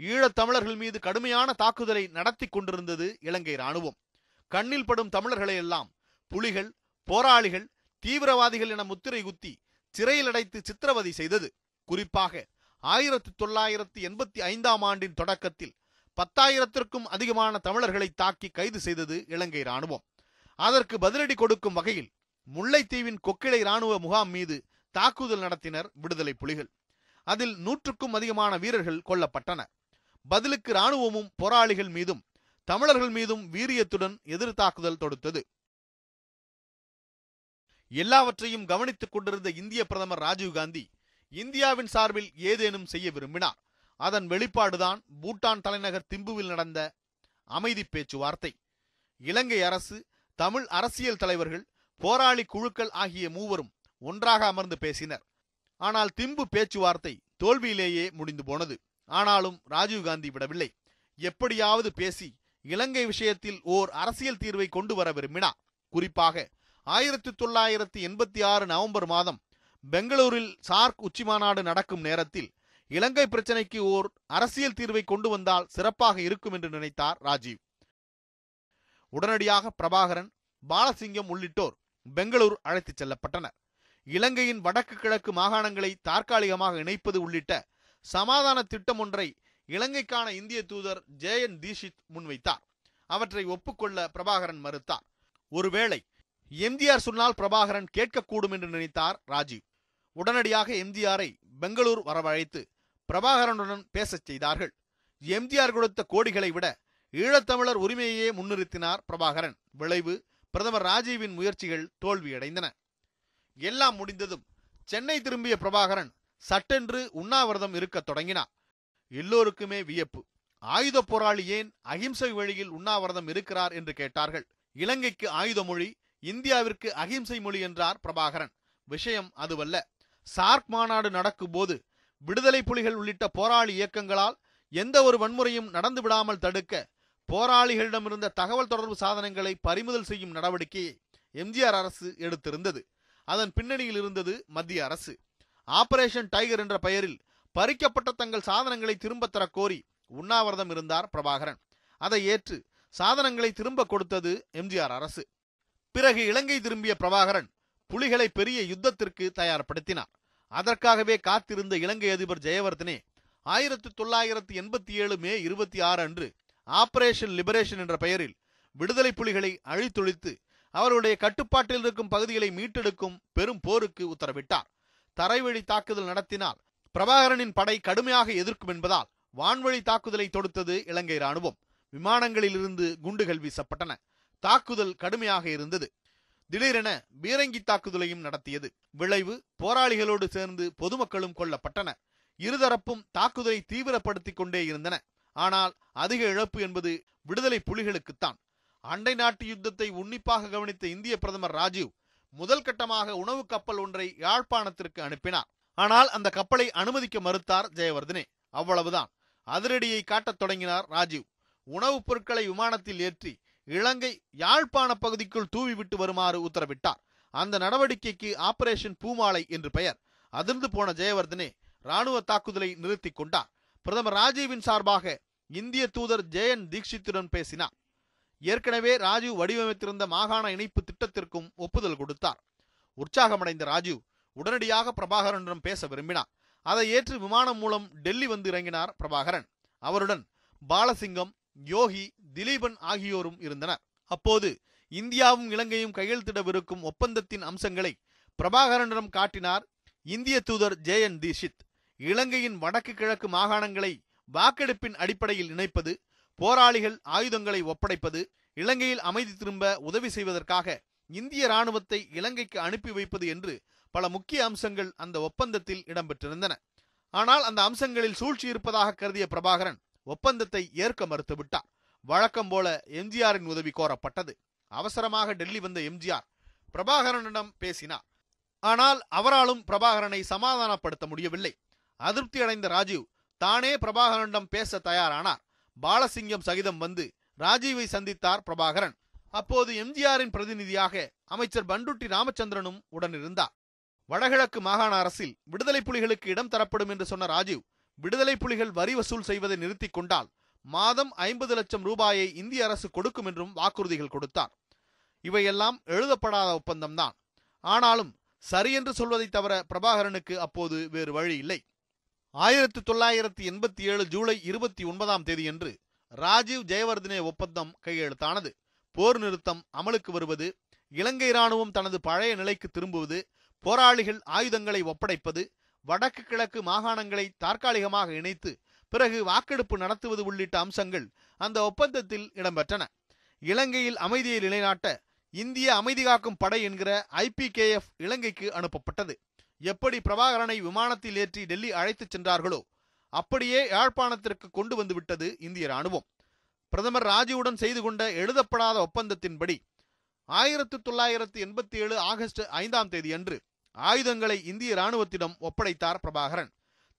ஈழத் தமிழர்கள் மீது கடுமையான தாக்குதலை நடத்தி கொண்டிருந்தது இலங்கை ராணுவம் கண்ணில் படும் தமிழர்களை எல்லாம் புலிகள் போராளிகள் தீவிரவாதிகள் என முத்திரை குத்தி சிறையில் அடைத்து சித்திரவதை செய்தது. குறிப்பாக ஆயிரத்தி தொள்ளாயிரத்தி எண்பத்தி ஐந்தாம் ஆண்டின் தொடக்கத்தில் பத்தாயிரத்திற்கும் அதிகமான தமிழர்களை தாக்கி கைது செய்தது இலங்கை ராணுவம் அதற்கு பதிலடி கொடுக்கும் வகையில் முல்லைத்தீவின் கொக்கிளை ராணுவ முகாம் மீது தாக்குதல் நடத்தினர் விடுதலை புலிகள். அதில் நூற்றுக்கும் அதிகமான வீரர்கள் கொல்லப்பட்டனர். பதிலுக்கு ராணுவமும் போராளிகள் மீதும் தமிழர்கள் மீதும் வீரியத்துடன் எதிர் தாக்குதல் தொடுத்தது. எல்லாவற்றையும் கவனித்துக் கொண்டிருந்த இந்திய பிரதமர் ராஜீவ்காந்தி இந்தியாவின் சார்பில் ஏதேனும் செய்ய விரும்பினார். அதன் வெளிப்பாடுதான் பூட்டான் தலைநகர் திம்புவில் நடந்த அமைதி பேச்சுவார்த்தை. இலங்கை அரசு தமிழ் அரசியல் தலைவர்கள் போராளி குழுக்கள் ஆகிய மூவரும் ஒன்றாக அமர்ந்து பேசினர். ஆனால் திம்பு பேச்சுவார்த்தை தோல்வியிலேயே முடிந்து போனது. ஆனாலும் ராஜீவ்காந்தி விடவில்லை. எப்படியாவது பேசி இலங்கை விஷயத்தில் ஓர் அரசியல் தீர்வை கொண்டு வர விரும்பினார் குறிப்பாக ஆயிரத்தி தொள்ளாயிரத்தி எண்பத்தி ஆறு நவம்பர் மாதம் பெங்களூரில் சார்க் உச்சிமாநாடு நடக்கும் நேரத்தில் இலங்கை பிரச்சனைக்கு ஓர் அரசியல் தீர்வை கொண்டு வந்தால் சிறப்பாக இருக்கும் என்று நினைத்தார் ராஜீவ். உடனடியாக பிரபாகரன் பாலசிங்கம் உள்ளிட்டோர் பெங்களூர் அழைத்துச் செல்லப்பட்டனர். இலங்கையின் வடக்கு கிழக்கு மாகாணங்களை தற்காலிகமாக இணைப்பது உள்ளிட்ட சமாதான திட்டம் ஒன்றை இலங்கைக்கான இந்திய தூதர் ஜே என் தீஷித் முன்வைத்தார். அவற்றை ஒப்புக்கொள்ள பிரபாகரன் மறுத்தார். ஒருவேளை எம்ஜிஆர் சொன்னால் பிரபாகரன் கேட்கக்கூடும் என்று நினைத்தார் ராஜீவ். உடனடியாக எம்ஜிஆரை பெங்களூர் வரவழைத்து பிரபாகரனுடன் பேசச் செய்தார்கள். எம்ஜிஆர் கொடுத்த கோடிகளை விட ஈழத்தமிழர் உரிமையையே முன்னிறுத்தினார் பிரபாகரன். விளைவு பிரதமர் ராஜீவின் முயற்சிகள் தோல்வியடைந்தன. எல்லாம் முடிந்ததும் சென்னை திரும்பிய பிரபாகரன் சட்டென்று உண்ணாவிரதம் இருக்கத் தொடங்கினார். எல்லோருக்குமே வியப்பு. ஆயுத போராளி ஏன் அகிம்சை வழியில் உண்ணாவிரதம் இருக்கிறார் என்று கேட்டார்கள். இலங்கைக்கு ஆயுத மொழி இந்தியாவிற்கு அகிம்சை மொழி என்றார் பிரபாகரன். விஷயம் அதுவல்ல. சார்க் மாநாடு நடக்கும் போது விடுதலை புலிகள் உள்ளிட்ட போராளி இயக்கங்களால் எந்த ஒரு வன்முறையும் நடந்து விடாமல் தடுக்க போராளிகளிடமிருந்த தகவல் தொடர்பு சாதனங்களை பறிமுதல் செய்யும் நடவடிக்கையை எம்ஜிஆர் அரசு எடுத்திருந்தது. அதன் பின்னணியில் இருந்தது மத்திய அரசு. ஆபரேஷன் டைகர் என்ற பெயரில் பறிக்கப்பட்ட தங்கள் சாதனங்களை திரும்பத் தர கோரி உண்ணாவிரதம் இருந்தார் பிரபாகரன். அதை ஏற்று சாதனங்களை திரும்ப கொடுத்தது எம்ஜிஆர் அரசு. பிறகு இலங்கை திரும்பிய பிரபாகரன் புலிகளை பெரிய யுத்தத்திற்கு தயார்படுத்தினார். அதற்காகவே காத்திருந்த இலங்கை அதிபர் ஜெயவர்தனே ஆயிரத்தி தொள்ளாயிரத்தி எண்பத்தி ஏழு மே இருபத்தி ஆறு அன்று ஆபரேஷன் லிபரேஷன் என்ற பெயரில் விடுதலை புலிகளை அழித்தொழித்து அவருடைய கட்டுப்பாட்டில் இருக்கும் பகுதிகளை மீட்டெடுக்கும் பெரும் போருக்கு உத்தரவிட்டார். தரைவழி தாக்குதல் நடத்தினால் பிரபாகரனின் படை கடுமையாக எதிர்க்கும் என்பதால் வான்வழி தாக்குதலை தொடுத்தது இலங்கை ராணுவம். விமானங்களிலிருந்து குண்டுகள் வீசப்பட்டன. தாக்குதல் கடுமையாக இருந்தது. திடீரென பீரங்கி தாக்குதலையும் நடத்தியது. விளைவு போராளிகளோடு சேர்ந்து பொதுமக்களும் கொல்லப்பட்டனர் இருதரப்பும் தாக்குதலை தீவிரப்படுத்திக் கொண்டே இருந்தன. ஆனால் அதிக இழப்பு என்பது விடுதலை புலிகளுக்குத்தான். அண்டை நாட்டு யுத்தத்தை உன்னிப்பாக கவனித்த இந்திய பிரதமர் ராஜீவ் முதல் கட்டமாக உணவு கப்பல் ஒன்றை யாழ்ப்பாணத்திற்கு அனுப்பினார். ஆனால் அந்த கப்பலை அனுமதிக்க மறுத்தார் ஜெயவர்தனே. அவ்வளவுதான். அதிரடியை காட்டத் தொடங்கினார் ராஜீவ். உணவுப் பொருட்களை விமானத்தில் ஏற்றி இலங்கை யாழ்ப்பாண பகுதிக்குள் தூவிவிட்டு வருமாறு உத்தரவிட்டார். அந்த நடவடிக்கைக்கு ஆபரேஷன் பூமாலை என்று பெயர். அதிர்ந்து போன ஜெயவர்தனே ராணுவ தாக்குதலை நிறுத்திக் கொண்டார். பிரதமர் ராஜீவின் சார்பாக இந்திய தூதர் ஜெயன் தீக்ஷித்துடன் பேசினார். ஏற்கனவே ராஜீவ் வடிவமைத்திருந்த மாகாண இணைப்பு திட்டத்திற்கும் ஒப்புதல் கொடுத்தார். உற்சாகமடைந்த ராஜீவ் உடனடியாக பிரபாகரனிடம் பேச விரும்பினார். அதை ஏற்று விமானம் மூலம் டெல்லி வந்து இறங்கினார் பிரபாகரன். அவருடன் பாலசிங்கம் யோகி திலீபன் ஆகியோரும் இருந்தனர். அப்போது இந்தியாவும் இலங்கையும் கையெழுத்திடவிருக்கும் ஒப்பந்தத்தின் அம்சங்களை பிரபாகரனிடம் காட்டினார் இந்திய தூதர் ஜேஎன் தீஷித் இலங்கையின் வடக்கு கிழக்கு மாகாணங்களை வாக்கெடுப்பின் அடிப்படையில் இணைப்பது போராளிகள் ஆயுதங்களை ஒப்படைப்பது இலங்கையில் அமைதி திரும்ப உதவி செய்வதற்காக இந்திய ராணுவத்தை இலங்கைக்கு அனுப்பி வைப்பது என்று பல முக்கிய அம்சங்கள் அந்த ஒப்பந்தத்தில் இடம்பெற்றிருந்தன. ஆனால் அந்த அம்சங்களில் சூழ்ச்சி இருப்பதாக கருதிய பிரபாகரன் ஒப்பந்தத்தை ஏற்க மறுத்துவிட்டார். வழக்கம் போல எம்ஜிஆரின் உதவி கோரப்பட்டது. அவசரமாக டெல்லி வந்த எம்ஜிஆர் பிரபாகரனிடம் பேசினார். ஆனால் அவராலும் பிரபாகரனை சமாதானப்படுத்த முடியவில்லை. அதிருப்தி அடைந்த ராஜீவ் தானே பிரபாகரனிடம் பேச தயாரானார். பாலசிங்கம் சகிதம் வந்து ராஜீவை சந்தித்தார் பிரபாகரன். அப்போது எம்ஜிஆரின் பிரதிநிதியாக அமைச்சர் பண்டுட்டி ராமச்சந்திரனும் உடனிருந்தார். வடகிழக்கு மாகாண அரசில் விடுதலை புலிகளுக்கு இடம் தரப்படும் என்று சொன்ன ராஜீவ் விடுதலை புலிகள் வரி வசூல் செய்வதை நிறுத்திக் கொண்டால் மாதம் ஐம்பது லட்சம் ரூபாயை இந்திய அரசு கொடுக்கும் என்றும் வாக்குறுதிகள் கொடுத்தார். இவையெல்லாம் எழுதப்படாத ஒப்பந்தம்தான். ஆனாலும் சரியென்று சொல்வதை தவிர பிரபாகரனுக்கு அப்போது வேறு வழி இல்லை. ஆயிரத்தி தொள்ளாயிரத்தி எண்பத்தி ஏழு ஜூலை இருபத்தி ஒன்பதாம் தேதியன்று ராஜீவ் ஜெயவர்தனே ஒப்பந்தம் கையெழுத்தானது. போர் நிறுத்தம் அமலுக்கு வருவது இலங்கை ராணுவம் தனது பழைய நிலைக்கு திரும்புவது போராளிகள் ஆயுதங்களை ஒப்படைப்பது வடக்கு கிழக்கு மாகாணங்களை தற்காலிகமாக இணைத்து பிறகு வாக்கெடுப்பு நடத்துவது உள்ளிட்ட அம்சங்கள் அந்த ஒப்பந்தத்தில் இடம்பெற்றன. இலங்கையில் அமைதியை நிலைநாட்ட இந்திய அமைதி காக்கும் படை என்கிற ஐபிகேஎஃப் இலங்கைக்கு அனுப்பப்பட்டது. எப்படி பிரபாகரனை விமானத்தில் ஏற்றி டெல்லி அழைத்துச் சென்றார்களோ அப்படியே யாழ்ப்பாணத்திற்கு கொண்டு வந்து விட்டது இந்திய ராணுவம் பிரதமர் ராஜீவுடன் செய்து கொண்ட எழுதப்படாத ஒப்பந்தத்தின்படி ஆயிரத்தி தொள்ளாயிரத்தி எண்பத்தி ஏழு ஆகஸ்ட் ஐந்தாம் தேதி அன்று ஆயுதங்களை இந்திய ராணுவத்திடம் ஒப்படைத்தார் பிரபாகரன்.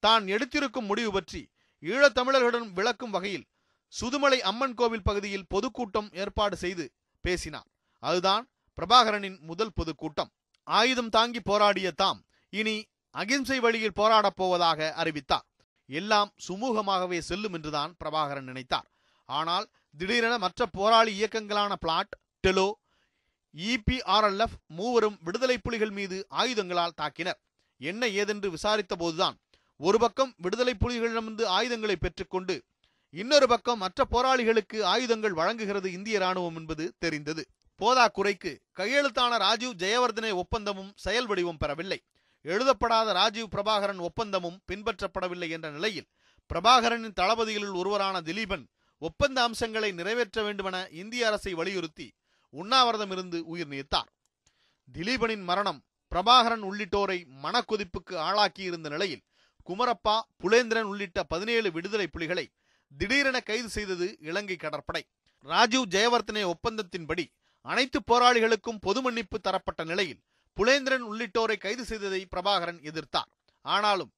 தான் எடுத்திருக்கும் முடிவு பற்றி ஈழத்தமிழர்களிடம் விளக்கும் வகையில் சுதுமலை அம்மன் கோவில் பகுதியில் பொதுக்கூட்டம் ஏற்பாடு செய்து பேசினார். அதுதான் பிரபாகரனின் முதல் பொதுக்கூட்டம். ஆயுதம் தாங்கி போராடிய தாம் இனி அகிம்சை வழியில் போராடப் போவதாக அறிவித்தார். எல்லாம் சுமூகமாகவே செல்லும் என்றுதான் பிரபாகரன் நினைத்தார். ஆனால் திடீரென மற்ற போராளி இயக்கங்களான பிளாட் டெலோ இபிஆர்எல்எஃப் மூவரும் விடுதலை புலிகள் மீது ஆயுதங்களால் தாக்கினர். என்ன ஏதென்று விசாரித்த போதுதான் ஒரு பக்கம் விடுதலை புலிகளிடமிருந்து ஆயுதங்களை பெற்றுக்கொண்டு இன்னொரு பக்கம் மற்ற போராளிகளுக்கு ஆயுதங்கள் வழங்குகிறது இந்திய ராணுவம் என்பது தெரிந்தது. போதா குறைக்கு கையெழுத்தான ராஜீவ் ஜெயவர்தனே ஒப்பந்தமும் செயல் வடிவம் பெறவில்லை. எழுதப்படாத ராஜீவ் பிரபாகரன் ஒப்பந்தமும் பின்பற்றப்படவில்லை என்ற நிலையில் பிரபாகரனின் தளபதிகளில் ஒருவரான திலீபன் ஒப்பந்த அம்சங்களை நிறைவேற்ற வேண்டுமென இந்திய அரசை வலியுறுத்தி உண்ணாவிரதம் இருந்து உயிர் நீத்தார். திலீபனின் மரணம் பிரபாகரன் உள்ளிட்டோரை மனக்கொதிப்புக்கு ஆளாக்கியிருந்த நிலையில் குமரப்பா புலேந்திரன் உள்ளிட்ட பதினேழு விடுதலை புலிகளை திடீரென கைது செய்தது இலங்கை கடற்படை. ராஜீவ் ஜெயவர்த்தனே ஒப்பந்தத்தின்படி அனைத்து போராளிகளுக்கும் பொது மன்னிப்பு தரப்பட்ட நிலையில் புலேந்திரன் உள்ளிட்டோரை கைது செய்ததை பிரபாகரன் எதிர்த்தார். ஆனாலும்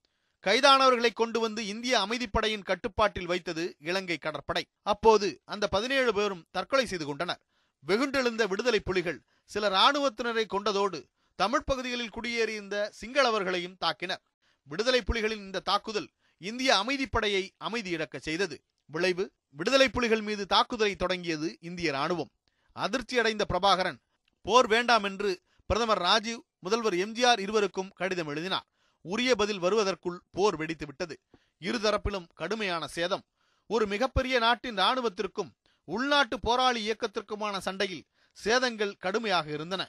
கைதானவர்களை கொண்டு வந்து இந்திய அமைதிப்படையின் கட்டுப்பாட்டில் வைத்தது இலங்கை கடற்படை. அப்போது அந்த பதினேழு பேரும் தற்கொலை செய்து கொண்டனர். வெகுண்டெழுந்த விடுதலை புலிகள் சில இராணுவத்தினரை கொண்டதோடு தமிழ் பகுதிகளில் குடியேறியிருந்த சிங்களவர்களையும் தாக்கினர். விடுதலை புலிகளின் இந்த தாக்குதல் இந்திய அமைதிப்படையை அமைதி இழக்க செய்தது. விளைவு விடுதலை புலிகள் மீது தாக்குதலை தொடங்கியது இந்திய ராணுவம் அதிர்ச்சியடைந்த பிரபாகரன் போர் வேண்டாம் என்று பிரதமர் ராஜீவ் முதல்வர் எம்ஜிஆர் இருவருக்கும் கடிதம் எழுதினார். உரிய பதில் வருவதற்குள் போர் வெடித்துவிட்டது இருதரப்பிலும் கடுமையான சேதம். ஒரு மிகப்பெரிய நாட்டின் ராணுவத்திற்கும் உள்நாட்டு போராளி இயக்கத்திற்குமான சண்டையில் சேதங்கள் கடுமையாக இருந்தன.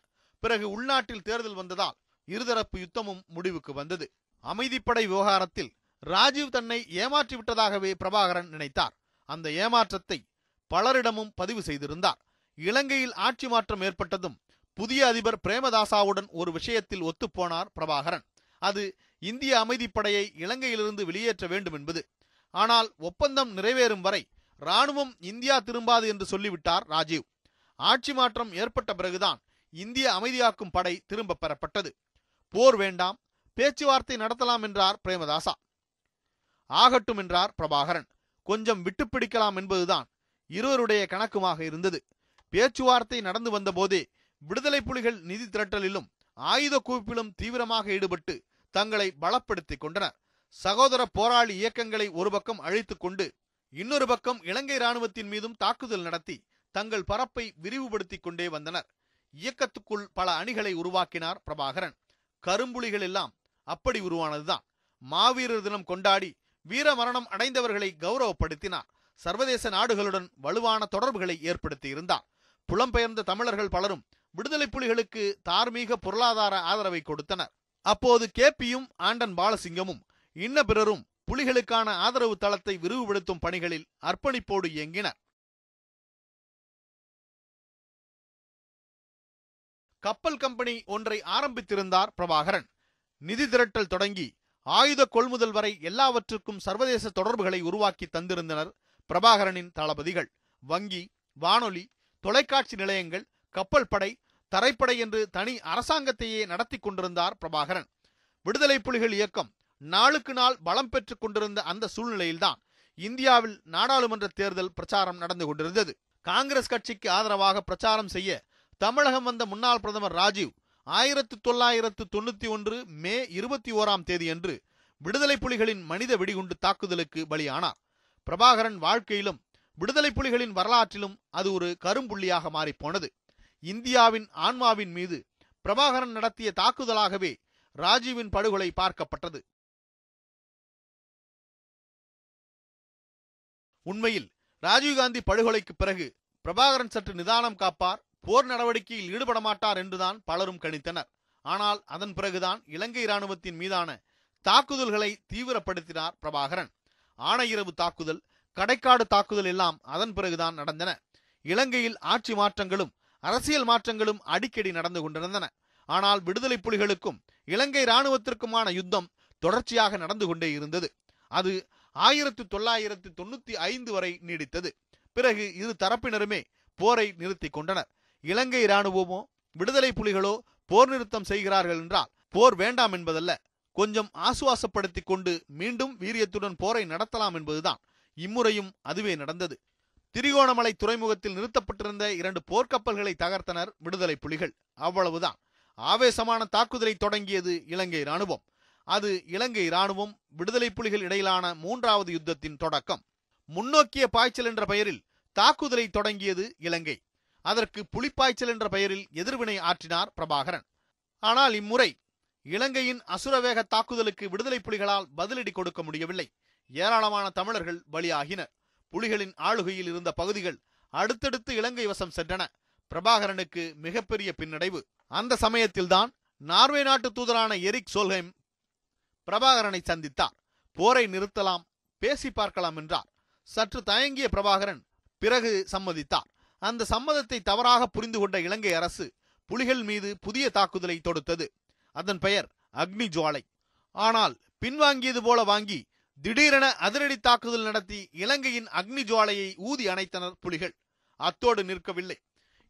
பிறகு உள்நாட்டில் தேர்தல் வந்ததால் இருதரப்பு யுத்தமும் முடிவுக்கு வந்தது. அமைதிப்படை விவகாரத்தில் ராஜீவ் தன்னை ஏமாற்றி விட்டதாகவே பிரபாகரன் நினைத்தார். அந்த ஏமாற்றத்தை பலரிடமும் பதிவு செய்திருந்தார். இலங்கையில் ஆட்சி மாற்றம் ஏற்பட்டதும் புதிய அதிபர் பிரேமதாசாவுடன் ஒரு விஷயத்தில் ஒத்துப்போனார் பிரபாகரன். அது இந்திய அமைதிப்படையை இலங்கையிலிருந்து வெளியேற்ற வேண்டும் என்பது. ஆனால் ஒப்பந்தம் நிறைவேறும் வரை ராணுவம் இந்தியா திரும்பாது என்று சொல்லிவிட்டார் ராஜீவ். ஆட்சி மாற்றம் ஏற்பட்ட பிறகுதான் இந்திய அமைதியாக்கும் படை திரும்ப பெறப்பட்டது. போர் வேண்டாம் பேச்சுவார்த்தை நடத்தலாம் என்றார் பிரேமதாசா. ஆகட்டும் என்றார் பிரபாகரன். கொஞ்சம் விட்டு பிடிக்கலாம் என்பதுதான் இருவருடைய கணக்குமாக இருந்தது. பேச்சுவார்த்தை நடந்து வந்தபோதே விடுதலை புலிகள் நிதி திரட்டலிலும் ஆயுத குவிப்பிலும் தீவிரமாக ஈடுபட்டு தங்களை பலப்படுத்திக் கொண்டனர். சகோதர போராளி இயக்கங்களை ஒரு பக்கம் அழித்துக் கொண்டு இன்னொரு பக்கம் இலங்கை ராணுவத்தின் மீதும் தாக்குதல் நடத்தி தங்கள் பரப்பை விரிவுபடுத்திக் கொண்டே வந்தனர். இயக்கத்துக்குள் பல அணிகளை உருவாக்கினார் பிரபாகரன். கரும்புலிகள் எல்லாம் அப்படி உருவானதுதான். மாவீரர் தினம் கொண்டாடி வீர மரணம் அடைந்தவர்களை கௌரவப்படுத்தினார். சர்வதேச நாடுகளுடன் வலுவான தொடர்புகளை ஏற்படுத்தி இருந்தார் புலம்பெயர்ந்த தமிழர்கள் பலரும் விடுதலை புலிகளுக்கு தார்மீக பொருளாதார ஆதரவை கொடுத்தனர். அப்போது கேபியும் ஆண்டன் பாலசிங்கமும் இன்ன பிறரும் புலிகளுக்கான ஆதரவு தளத்தை விரிவுபடுத்தும் பணிகளில் அர்ப்பணிப்போடு இயங்கினர். கப்பல் கம்பெனி ஒன்றை ஆரம்பித்திருந்தார் பிரபாகரன். நிதி திரட்டல் தொடங்கி ஆயுத கொள்முதல் வரை எல்லாவற்றுக்கும் சர்வதேச தொடர்புகளை உருவாக்கி தந்திருந்தனர் பிரபாகரனின் தளபதிகள். வங்கி வானொலி தொலைக்காட்சி நிலையங்கள் கப்பல் படை தரைப்படை என்று தனி அரசாங்கத்தையே நடத்தி கொண்டிருந்தார் பிரபாகரன். விடுதலை புலிகள் இயக்கம் நாளுக்கு நாள் பலம் பெற்றுக் கொண்டிருந்த அந்த சூழ்நிலையில்தான் இந்தியாவில் நாடாளுமன்ற தேர்தல் பிரச்சாரம் நடந்து கொண்டிருந்தது. காங்கிரஸ் கட்சிக்கு ஆதரவாக பிரச்சாரம் செய்ய தமிழகம் வந்த முன்னாள் பிரதமர் ராஜீவ் ஆயிரத்து தொள்ளாயிரத்து தொண்ணூத்தி ஒன்று மே இருபத்தி ஓராம் தேதியன்று விடுதலை புலிகளின் மனித வெடிகுண்டு தாக்குதலுக்கு பலியானார். பிரபாகரன் வாழ்க்கையிலும் விடுதலை புலிகளின் வரலாற்றிலும் அது ஒரு கரும்புள்ளியாக மாறிப்போனது இந்தியாவின் ஆன்மாவின் மீது பிரபாகரன் நடத்திய தாக்குதலாகவே ராஜீவின் படுகொலை பார்க்கப்பட்டது. உண்மையில் ராஜீவ்காந்தி படுகொலைக்கு பிறகு பிரபாகரன் சற்று நிதானம் காப்பார் போர் நடவடிக்கையில் ஈடுபட மாட்டார் என்றுதான் பலரும் கணித்தனர். ஆனால் அதன் பிறகுதான் இலங்கை இராணுவத்தின் மீதான தாக்குதல்களை தீவிரப்படுத்தினார் பிரபாகரன். ஆணையிரவு தாக்குதல் கடைக்காடு தாக்குதல் எல்லாம் அதன் பிறகுதான் நடந்தன. இலங்கையில் ஆட்சி மாற்றங்களும் அரசியல் மாற்றங்களும் அடிக்கடி நடந்து கொண்டிருந்தன. ஆனால் விடுதலை புலிகளுக்கும் இலங்கை இராணுவத்திற்குமான யுத்தம் தொடர்ச்சியாக நடந்து கொண்டே இருந்தது. அது ஆயிரத்து தொள்ளாயிரத்து தொண்ணூத்தி ஐந்து வரை நீடித்தது. பிறகு இரு தரப்பினருமே போரை நிறுத்தி கொண்டனர். இலங்கை இராணுவமோ விடுதலை புலிகளோ போர் நிறுத்தம் செய்கிறார்கள் என்றால் போர் வேண்டாம் என்பதல்ல. கொஞ்சம் ஆசுவாசப்படுத்திக் கொண்டு மீண்டும் வீரியத்துடன் போரை நடத்தலாம் என்பதுதான். இம்முறையும் அதுவே நடந்தது. திரிகோணமலை துறைமுகத்தில் நிறுத்தப்பட்டிருந்த இரண்டு போர்க்கப்பல்களை தகர்த்தனர் விடுதலை புலிகள். அவ்வளவுதான். ஆவேசமான தாக்குதலை தொடங்கியது இலங்கை ராணுவம் அது இலங்கை இராணுவம் விடுதலை புலிகள் இடையிலான மூன்றாவது யுத்தத்தின் தொடக்கம். முன்னோக்கிய பாய்ச்சல் என்ற பெயரில் தாக்குதலை தொடங்கியது இலங்கை. அதற்கு புலிப்பாய்ச்சல் என்ற பெயரில் எதிர்வினை ஆற்றினார் பிரபாகரன். ஆனால் இம்முறை இலங்கையின் அசுரவேக தாக்குதலுக்கு விடுதலை புலிகளால் பதிலடி கொடுக்க முடியவில்லை. ஏராளமான தமிழர்கள் பலியாகினர். புலிகளின் ஆளுகையில் இருந்த பகுதிகள் அடுத்தடுத்து இலங்கை வசம் சென்றன. பிரபாகரனுக்கு மிகப்பெரிய பின்னடைவு. அந்த சமயத்தில்தான் நார்வே நாட்டு தூதரான எரிக் சோல்ஹெம் பிரபாகரனை சந்தித்தார். போரை நிறுத்தலாம் பேசி பார்க்கலாம் என்றார். சற்று தயங்கிய பிரபாகரன் பிறகு சம்மதித்தார். அந்த சம்மதத்தை தவறாக புரிந்து கொண்ட இலங்கை அரசு புலிகள் மீது புதிய தாக்குதலை தொடுத்தது. அதன் பெயர் அக்னி ஜுவாலை. ஆனால் பின்வாங்கியது போல வாங்கி திடீரென அதிரடி தாக்குதல் நடத்தி இலங்கையின் அக்னி ஜுவாலையை ஊதி அணைத்தனர் புலிகள். அத்தோடு நிற்கவில்லை.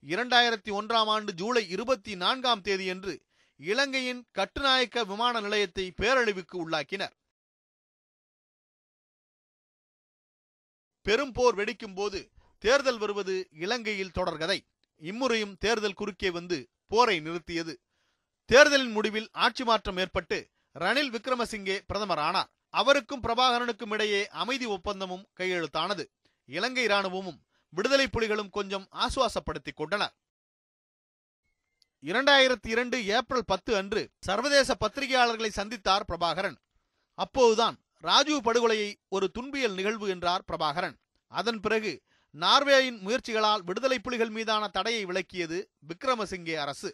இரண்டாயிரத்தி ஒன்றாம் ஆண்டு ஜூலை இருபத்தி நான்காம் தேதியன்று இலங்கையின் கட்டுநாயக்க விமான நிலையத்தை பேரழிவுக்கு உள்ளாக்கினர். பெரும் போர் வெடிக்கும் போது தேர்தல் வருவது இலங்கையில் தொடர்கதை. இம்முறையும் தேர்தல் குறுக்கே வந்து போரை நிறுத்தியது. தேர்தலின் முடிவில் ஆட்சி மாற்றம் ஏற்பட்டு ரணில் விக்ரமசிங்கே பிரதமர் ஆனார். அவருக்கும் பிரபாகரனுக்கும் இடையே அமைதி ஒப்பந்தமும் கையெழுத்தானது. இலங்கை இராணுவமும் விடுதலை புலிகளும் கொஞ்சம் ஆசுவாசப்படுத்திக் கொண்டனர் இரண்டாயிரத்தி இரண்டு ஏப்ரல் பத்து அன்று சர்வதேச பத்திரிகையாளர்களை சந்தித்தார் பிரபாகரன். அப்போதுதான் ராஜீவ் படுகொலையை ஒரு துன்பியல் நிகழ்வு என்றார் பிரபாகரன். அதன் பிறகு நார்வேயின் முயற்சிகளால் விடுதலை புலிகள் மீதான தடையை விலக்கியது விக்ரமசிங்கே அரசு.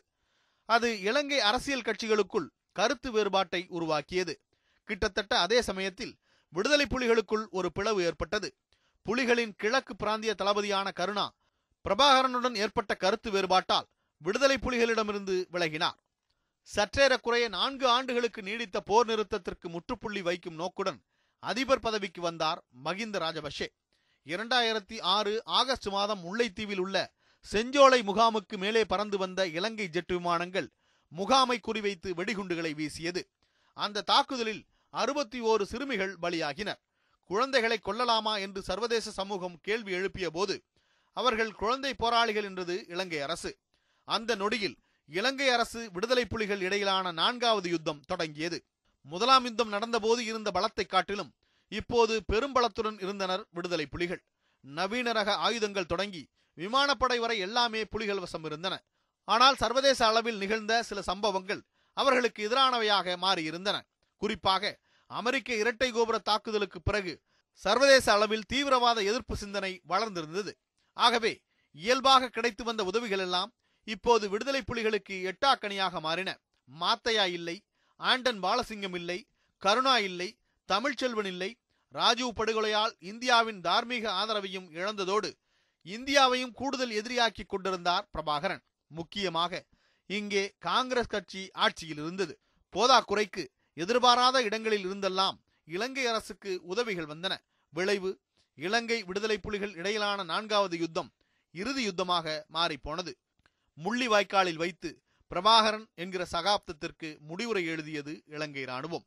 அது இலங்கை அரசியல் கட்சிகளுக்குள் கருத்து வேறுபாட்டை உருவாக்கியது. கிட்டத்தட்ட அதே சமயத்தில் விடுதலை புலிகளுக்குள் ஒரு பிளவு ஏற்பட்டது. புலிகளின் கிழக்கு பிராந்திய தளபதியான கருணா பிரபாகரனுடன் ஏற்பட்ட கருத்து வேறுபாட்டால் விடுதலை புலிகளிடமிருந்து விலகினார். சற்றேறக்குறைய நான்கு ஆண்டுகளுக்கு நீடித்த போர் நிறுத்தத்திற்கு முற்றுப்புள்ளி வைக்கும் நோக்குடன் அதிபர் பதவிக்கு வந்தார் மகிந்த ராஜபக்ஷே. இரண்டாயிரத்தி ஆறு ஆகஸ்ட் மாதம் முல்லைத்தீவில் உள்ள செஞ்சோலை முகாமுக்கு மேலே பறந்து வந்த இலங்கை ஜெட் விமானங்கள் முகாமை குறிவைத்து வெடிகுண்டுகளை வீசியது. அந்த தாக்குதலில் அறுபத்தி ஓரு சிறுமிகள் பலியாகினர் குழந்தைகளை கொல்லலாமா என்று சர்வதேச சமூகம் கேள்வி எழுப்பிய போது அவர்கள் குழந்தை போராளிகள் என்றது இலங்கை அரசு. அந்த நொடியில் இலங்கை அரசு விடுதலை புலிகள் இடையிலான நான்காவது யுத்தம் தொடங்கியது. முதலாம் யுத்தம் நடந்தபோது இருந்த பலத்தை காட்டிலும் இப்போது பெரும்பலத்துடன் இருந்தனர் விடுதலை புலிகள். நவீன ரக ஆயுதங்கள் தொடங்கி விமானப்படை வரை எல்லாமே புலிகள் வசம் இருந்தன. ஆனால் சர்வதேச அளவில் நிகழ்ந்த சில சம்பவங்கள் அவர்களுக்கு எதிரானவையாக மாறியிருந்தன. குறிப்பாக அமெரிக்க இரட்டை கோபுர தாக்குதலுக்கு பிறகு சர்வதேச அளவில் தீவிரவாத எதிர்ப்பு சிந்தனை வளர்ந்திருந்தது. ஆகவே இயல்பாக கிடைத்து வந்த உதவிகள் எல்லாம் இப்போது விடுதலை புலிகளுக்கு எட்டாக்கணியாக மாறின. மாத்தையா இல்லை ஆண்டன் பாலசிங்கம் இல்லை கருணா இல்லை தமிழ்ச்செல்வன் இல்லை ராஜீவ் படுகொலையால் இந்தியாவின் தார்மீக ஆதரவையும் இழந்ததோடு இந்தியாவையும் கூடுதல் எதிரியாக்கி கொண்டிருந்தார் பிரபாகரன். முக்கியமாக இங்கே காங்கிரஸ் கட்சி ஆட்சியில் இருந்தது. போதாக்குறைக்கு எதிர்பாராத இடங்களில் இருந்தெல்லாம் இலங்கை அரசுக்கு உதவிகள் வந்தன. விளைவு இலங்கை விடுதலை புலிகள் இடையிலான நான்காவது யுத்தம் இறுதி யுத்தமாக மாறிப்போனது முள்ளிவாய்க்காலில் வைத்து பிரபாகரன் என்கிற சகாப்தத்திற்கு முடிவுரை எழுதியது இலங்கை ராணுவம்